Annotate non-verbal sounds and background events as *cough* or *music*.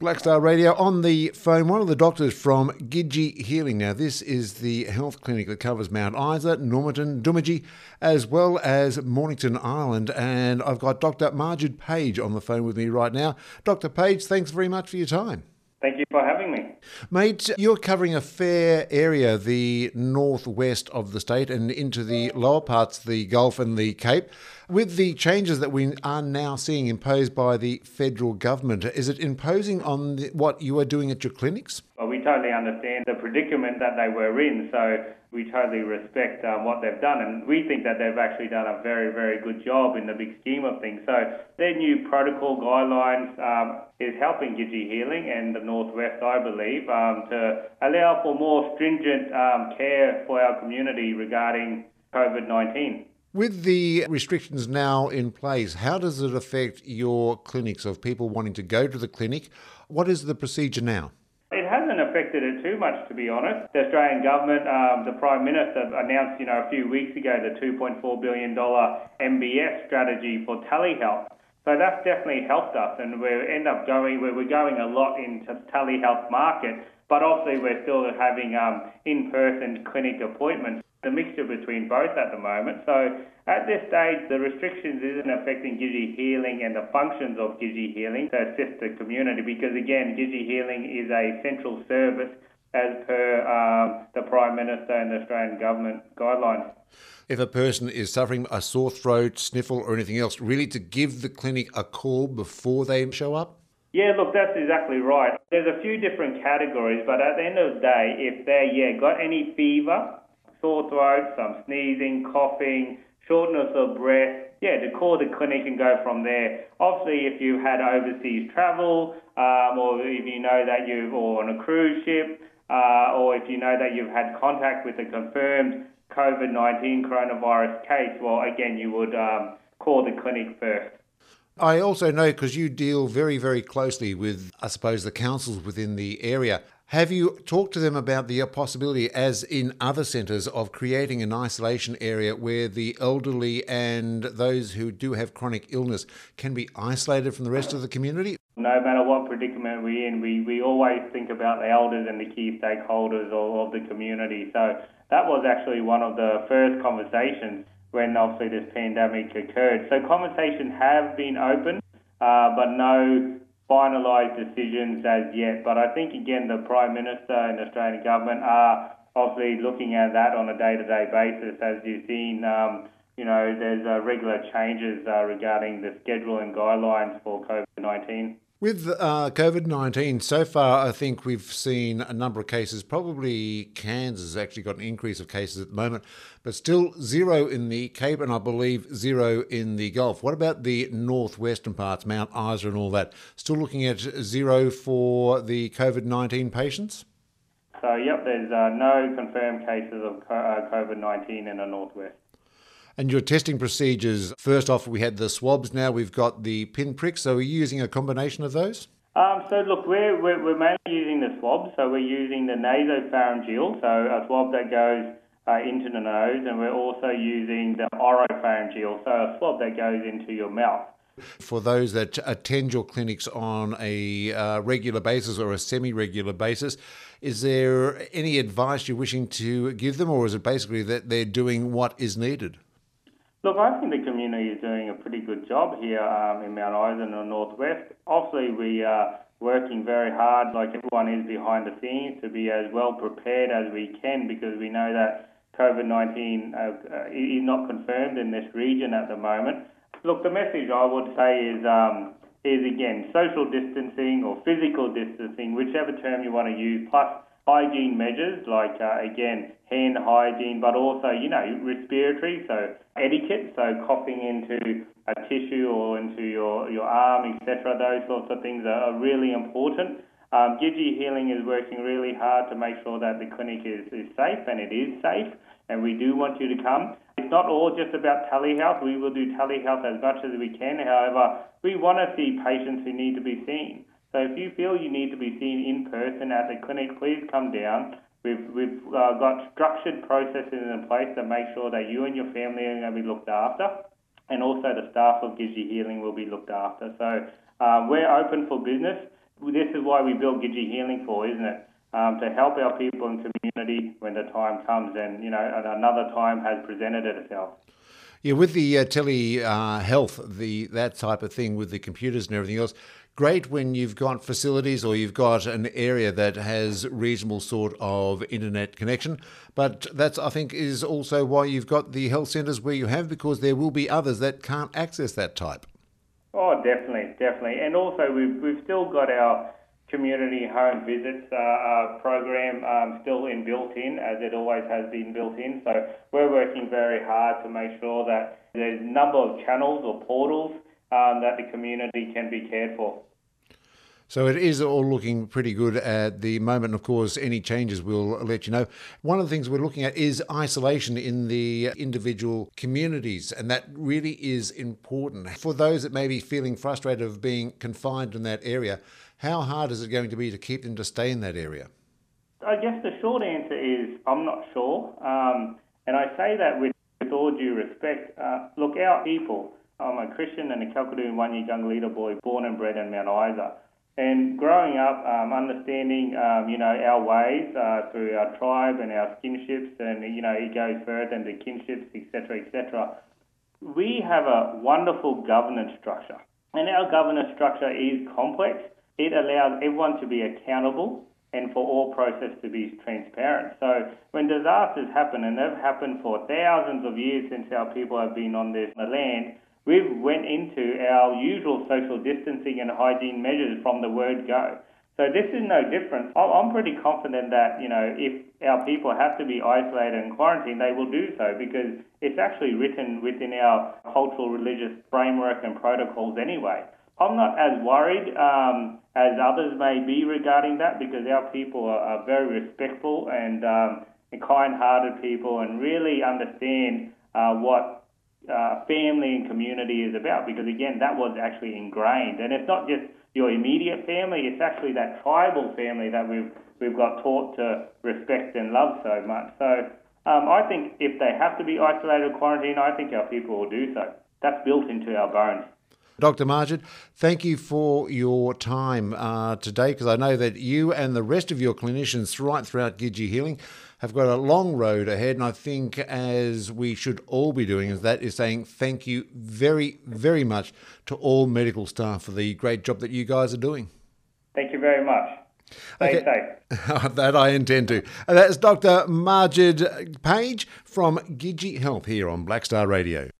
Black Star Radio on the phone. One of the doctors from Gidgee Healing. Now, this is the health clinic that covers Mount Isa, Normanton, Doomadgee, as well as Mornington Island. And I've got Dr. Magid Page on the phone with me right now. Dr. Page, thanks very much for your time. Thank you for having me. Mate, you're covering a fair area, the northwest of the state and into the lower parts, the Gulf and the Cape. With the changes that we are now seeing imposed by the federal government, is it imposing on the, what you are doing at your clinics? Totally understand the predicament that they were in, so we totally respect um, what they've done, and we think that they've actually done a very, very good job in the big scheme of things. So their new protocol guidelines um, is helping Gidgee Healing and the Northwest, I believe, um, to allow for more stringent um, care for our community regarding COVID 19. With the restrictions now in place, how does it affect your clinics of people wanting to go to the clinic? What is the procedure now? Affected it too much, to be honest. The Australian government, um, the Prime Minister announced, you know, a few weeks ago the $2.4 billion MBS strategy for telehealth. So that's definitely helped us, and we end up going we're going a lot into telehealth market, but obviously we're still having um, in-person clinic appointments a mixture between both at the moment. So at this stage, the restrictions isn't affecting Gidgee Healing and the functions of Gidgee Healing to assist the community because again, Gidgee Healing is a central service as per um, the Prime Minister and the Australian Government guidelines. If a person is suffering a sore throat, sniffle, or anything else, really to give the clinic a call before they show up? Yeah, look, that's exactly right. There's a few different categories, but at the end of the day, if they yeah got any fever, sore throat, some sneezing, coughing, shortness of breath, yeah, to call the clinic and go from there. Obviously, if you've had overseas travel, um, or if you know that you've, or on a cruise ship, uh, or if you know that you've had contact with a confirmed COVID 19 coronavirus case, well, again, you would um, call the clinic first. I also know because you deal very, very closely with, I suppose, the councils within the area. Have you talked to them about the possibility, as in other centres, of creating an isolation area where the elderly and those who do have chronic illness can be isolated from the rest of the community? No matter what predicament we're in, we, we always think about the elders and the key stakeholders of, of the community. So that was actually one of the first conversations when obviously this pandemic occurred. So conversations have been open, uh, but no finalised decisions as yet. But I think, again, the Prime Minister and the Australian Government are obviously looking at that on a day to day basis. As you've seen, um, you know, there's uh, regular changes uh, regarding the schedule and guidelines for COVID 19. With uh, COVID 19, so far I think we've seen a number of cases. Probably Cairns has actually got an increase of cases at the moment, but still zero in the Cape and I believe zero in the Gulf. What about the northwestern parts, Mount Isa and all that? Still looking at zero for the COVID 19 patients? So, yep, there's uh, no confirmed cases of uh, COVID 19 in the northwest. And your testing procedures, first off, we had the swabs, now we've got the pinpricks. So are you using a combination of those? Um, so look, we're, we're, we're, mainly using the swab. So we're using the nasopharyngeal, so a swab that goes uh, into the nose, and we're also using the oropharyngeal, so a swab that goes into your mouth. For those that attend your clinics on a uh, regular basis or a semi regular basis, is there any advice you're wishing to give them, or is it basically that they're doing what is needed? Look, I think the community is doing a pretty good job here um, in Mount Isa and the northwest. Obviously, we are working very hard, like everyone is behind the scenes, to be as well prepared as we can because we know that COVID 19 uh, uh, is not confirmed in this region at the moment. Look, the message I would say is. Um, is again social distancing or physical distancing, whichever term you want to use, plus hygiene measures like, uh, again, hand hygiene, but also, you know, respiratory, so etiquette, so coughing into a tissue or into your, your arm, etc. Those sorts of things are, really important. Um, Gidgee Healing is working really hard to make sure that the clinic is, is safe, and it is safe, and we do want you to come. It's not all just about telehealth. We will do telehealth as much as we can. However, we want to see patients who need to be seen. So if you feel you need to be seen in person at the clinic, please come down. We've, we've uh, got structured processes in place to make sure that you and your family are going to be looked after, and also the staff of Gidgee Healing will be looked after. So uh, we're open for business. this is why we built Gidgee Healing for, isn't it? Um, to help our people and community when the time comes, and you know, another time has presented itself. Yeah, with the uh, tele uh, health, the that type of thing with the computers and everything else, great when you've got facilities or you've got an area that has reasonable sort of internet connection. But that's I think is also why you've got the health centres where you have because there will be others that can't access that type. Oh, definitely, definitely, and also we've we've still got our community home visits uh, uh, program um, still in built in, as it always has been built in. So we're working very hard to make sure that there's a number of channels or portals um, that the community can be cared for. So it is all looking pretty good at the moment. Of course, any changes we'll let you know. One of the things we're looking at is isolation in the individual communities, and that really is important. For those that may be feeling frustrated of being confined in that area, how hard is it going to be to keep them to stay in that area? I guess the short answer is I'm not sure. Um, and I say that with, with all due respect. Uh, look, our people, I'm a Christian and a Kalkadoon one year young leader boy, born and bred in Mount Isa. And growing up, um, understanding, um, you know, our ways uh, through our tribe and our kinships, and you know, it goes further into kinships, etc., etc. We have a wonderful governance structure, and our governance structure is complex. It allows everyone to be accountable and for all process to be transparent. So when disasters happen, and they've happened for thousands of years since our people have been on this land, we've into our usual social distancing and hygiene measures from the word go. So this is no different. I'm pretty confident that, you know, if our people have to be isolated and quarantined, they will do so because it's actually written within our cultural religious framework and protocols anyway. I'm not as worried um, as others may be regarding that because our people are, are very respectful and, um, and kind-hearted people and really understand uh, what uh, family and community is about because again that was actually ingrained. And it's not just your immediate family it's actually that tribal family that we've we've got taught to respect and love so much. So um, I think if they have to be isolated or quarantined I think our people will do so. That's built into our bones. Dr. Magid, thank you for your time uh, today because I know that you and the rest of your clinicians right throughout Gidgee Healing have got a long road ahead. And I think, as we should all be doing, is that is saying thank you very, very much to all medical staff for the great job that you guys are doing. Thank you very much. Stay okay. safe. *laughs* that I intend to. That's Dr. Magid Page from Gidgee Health here on Black Star Radio.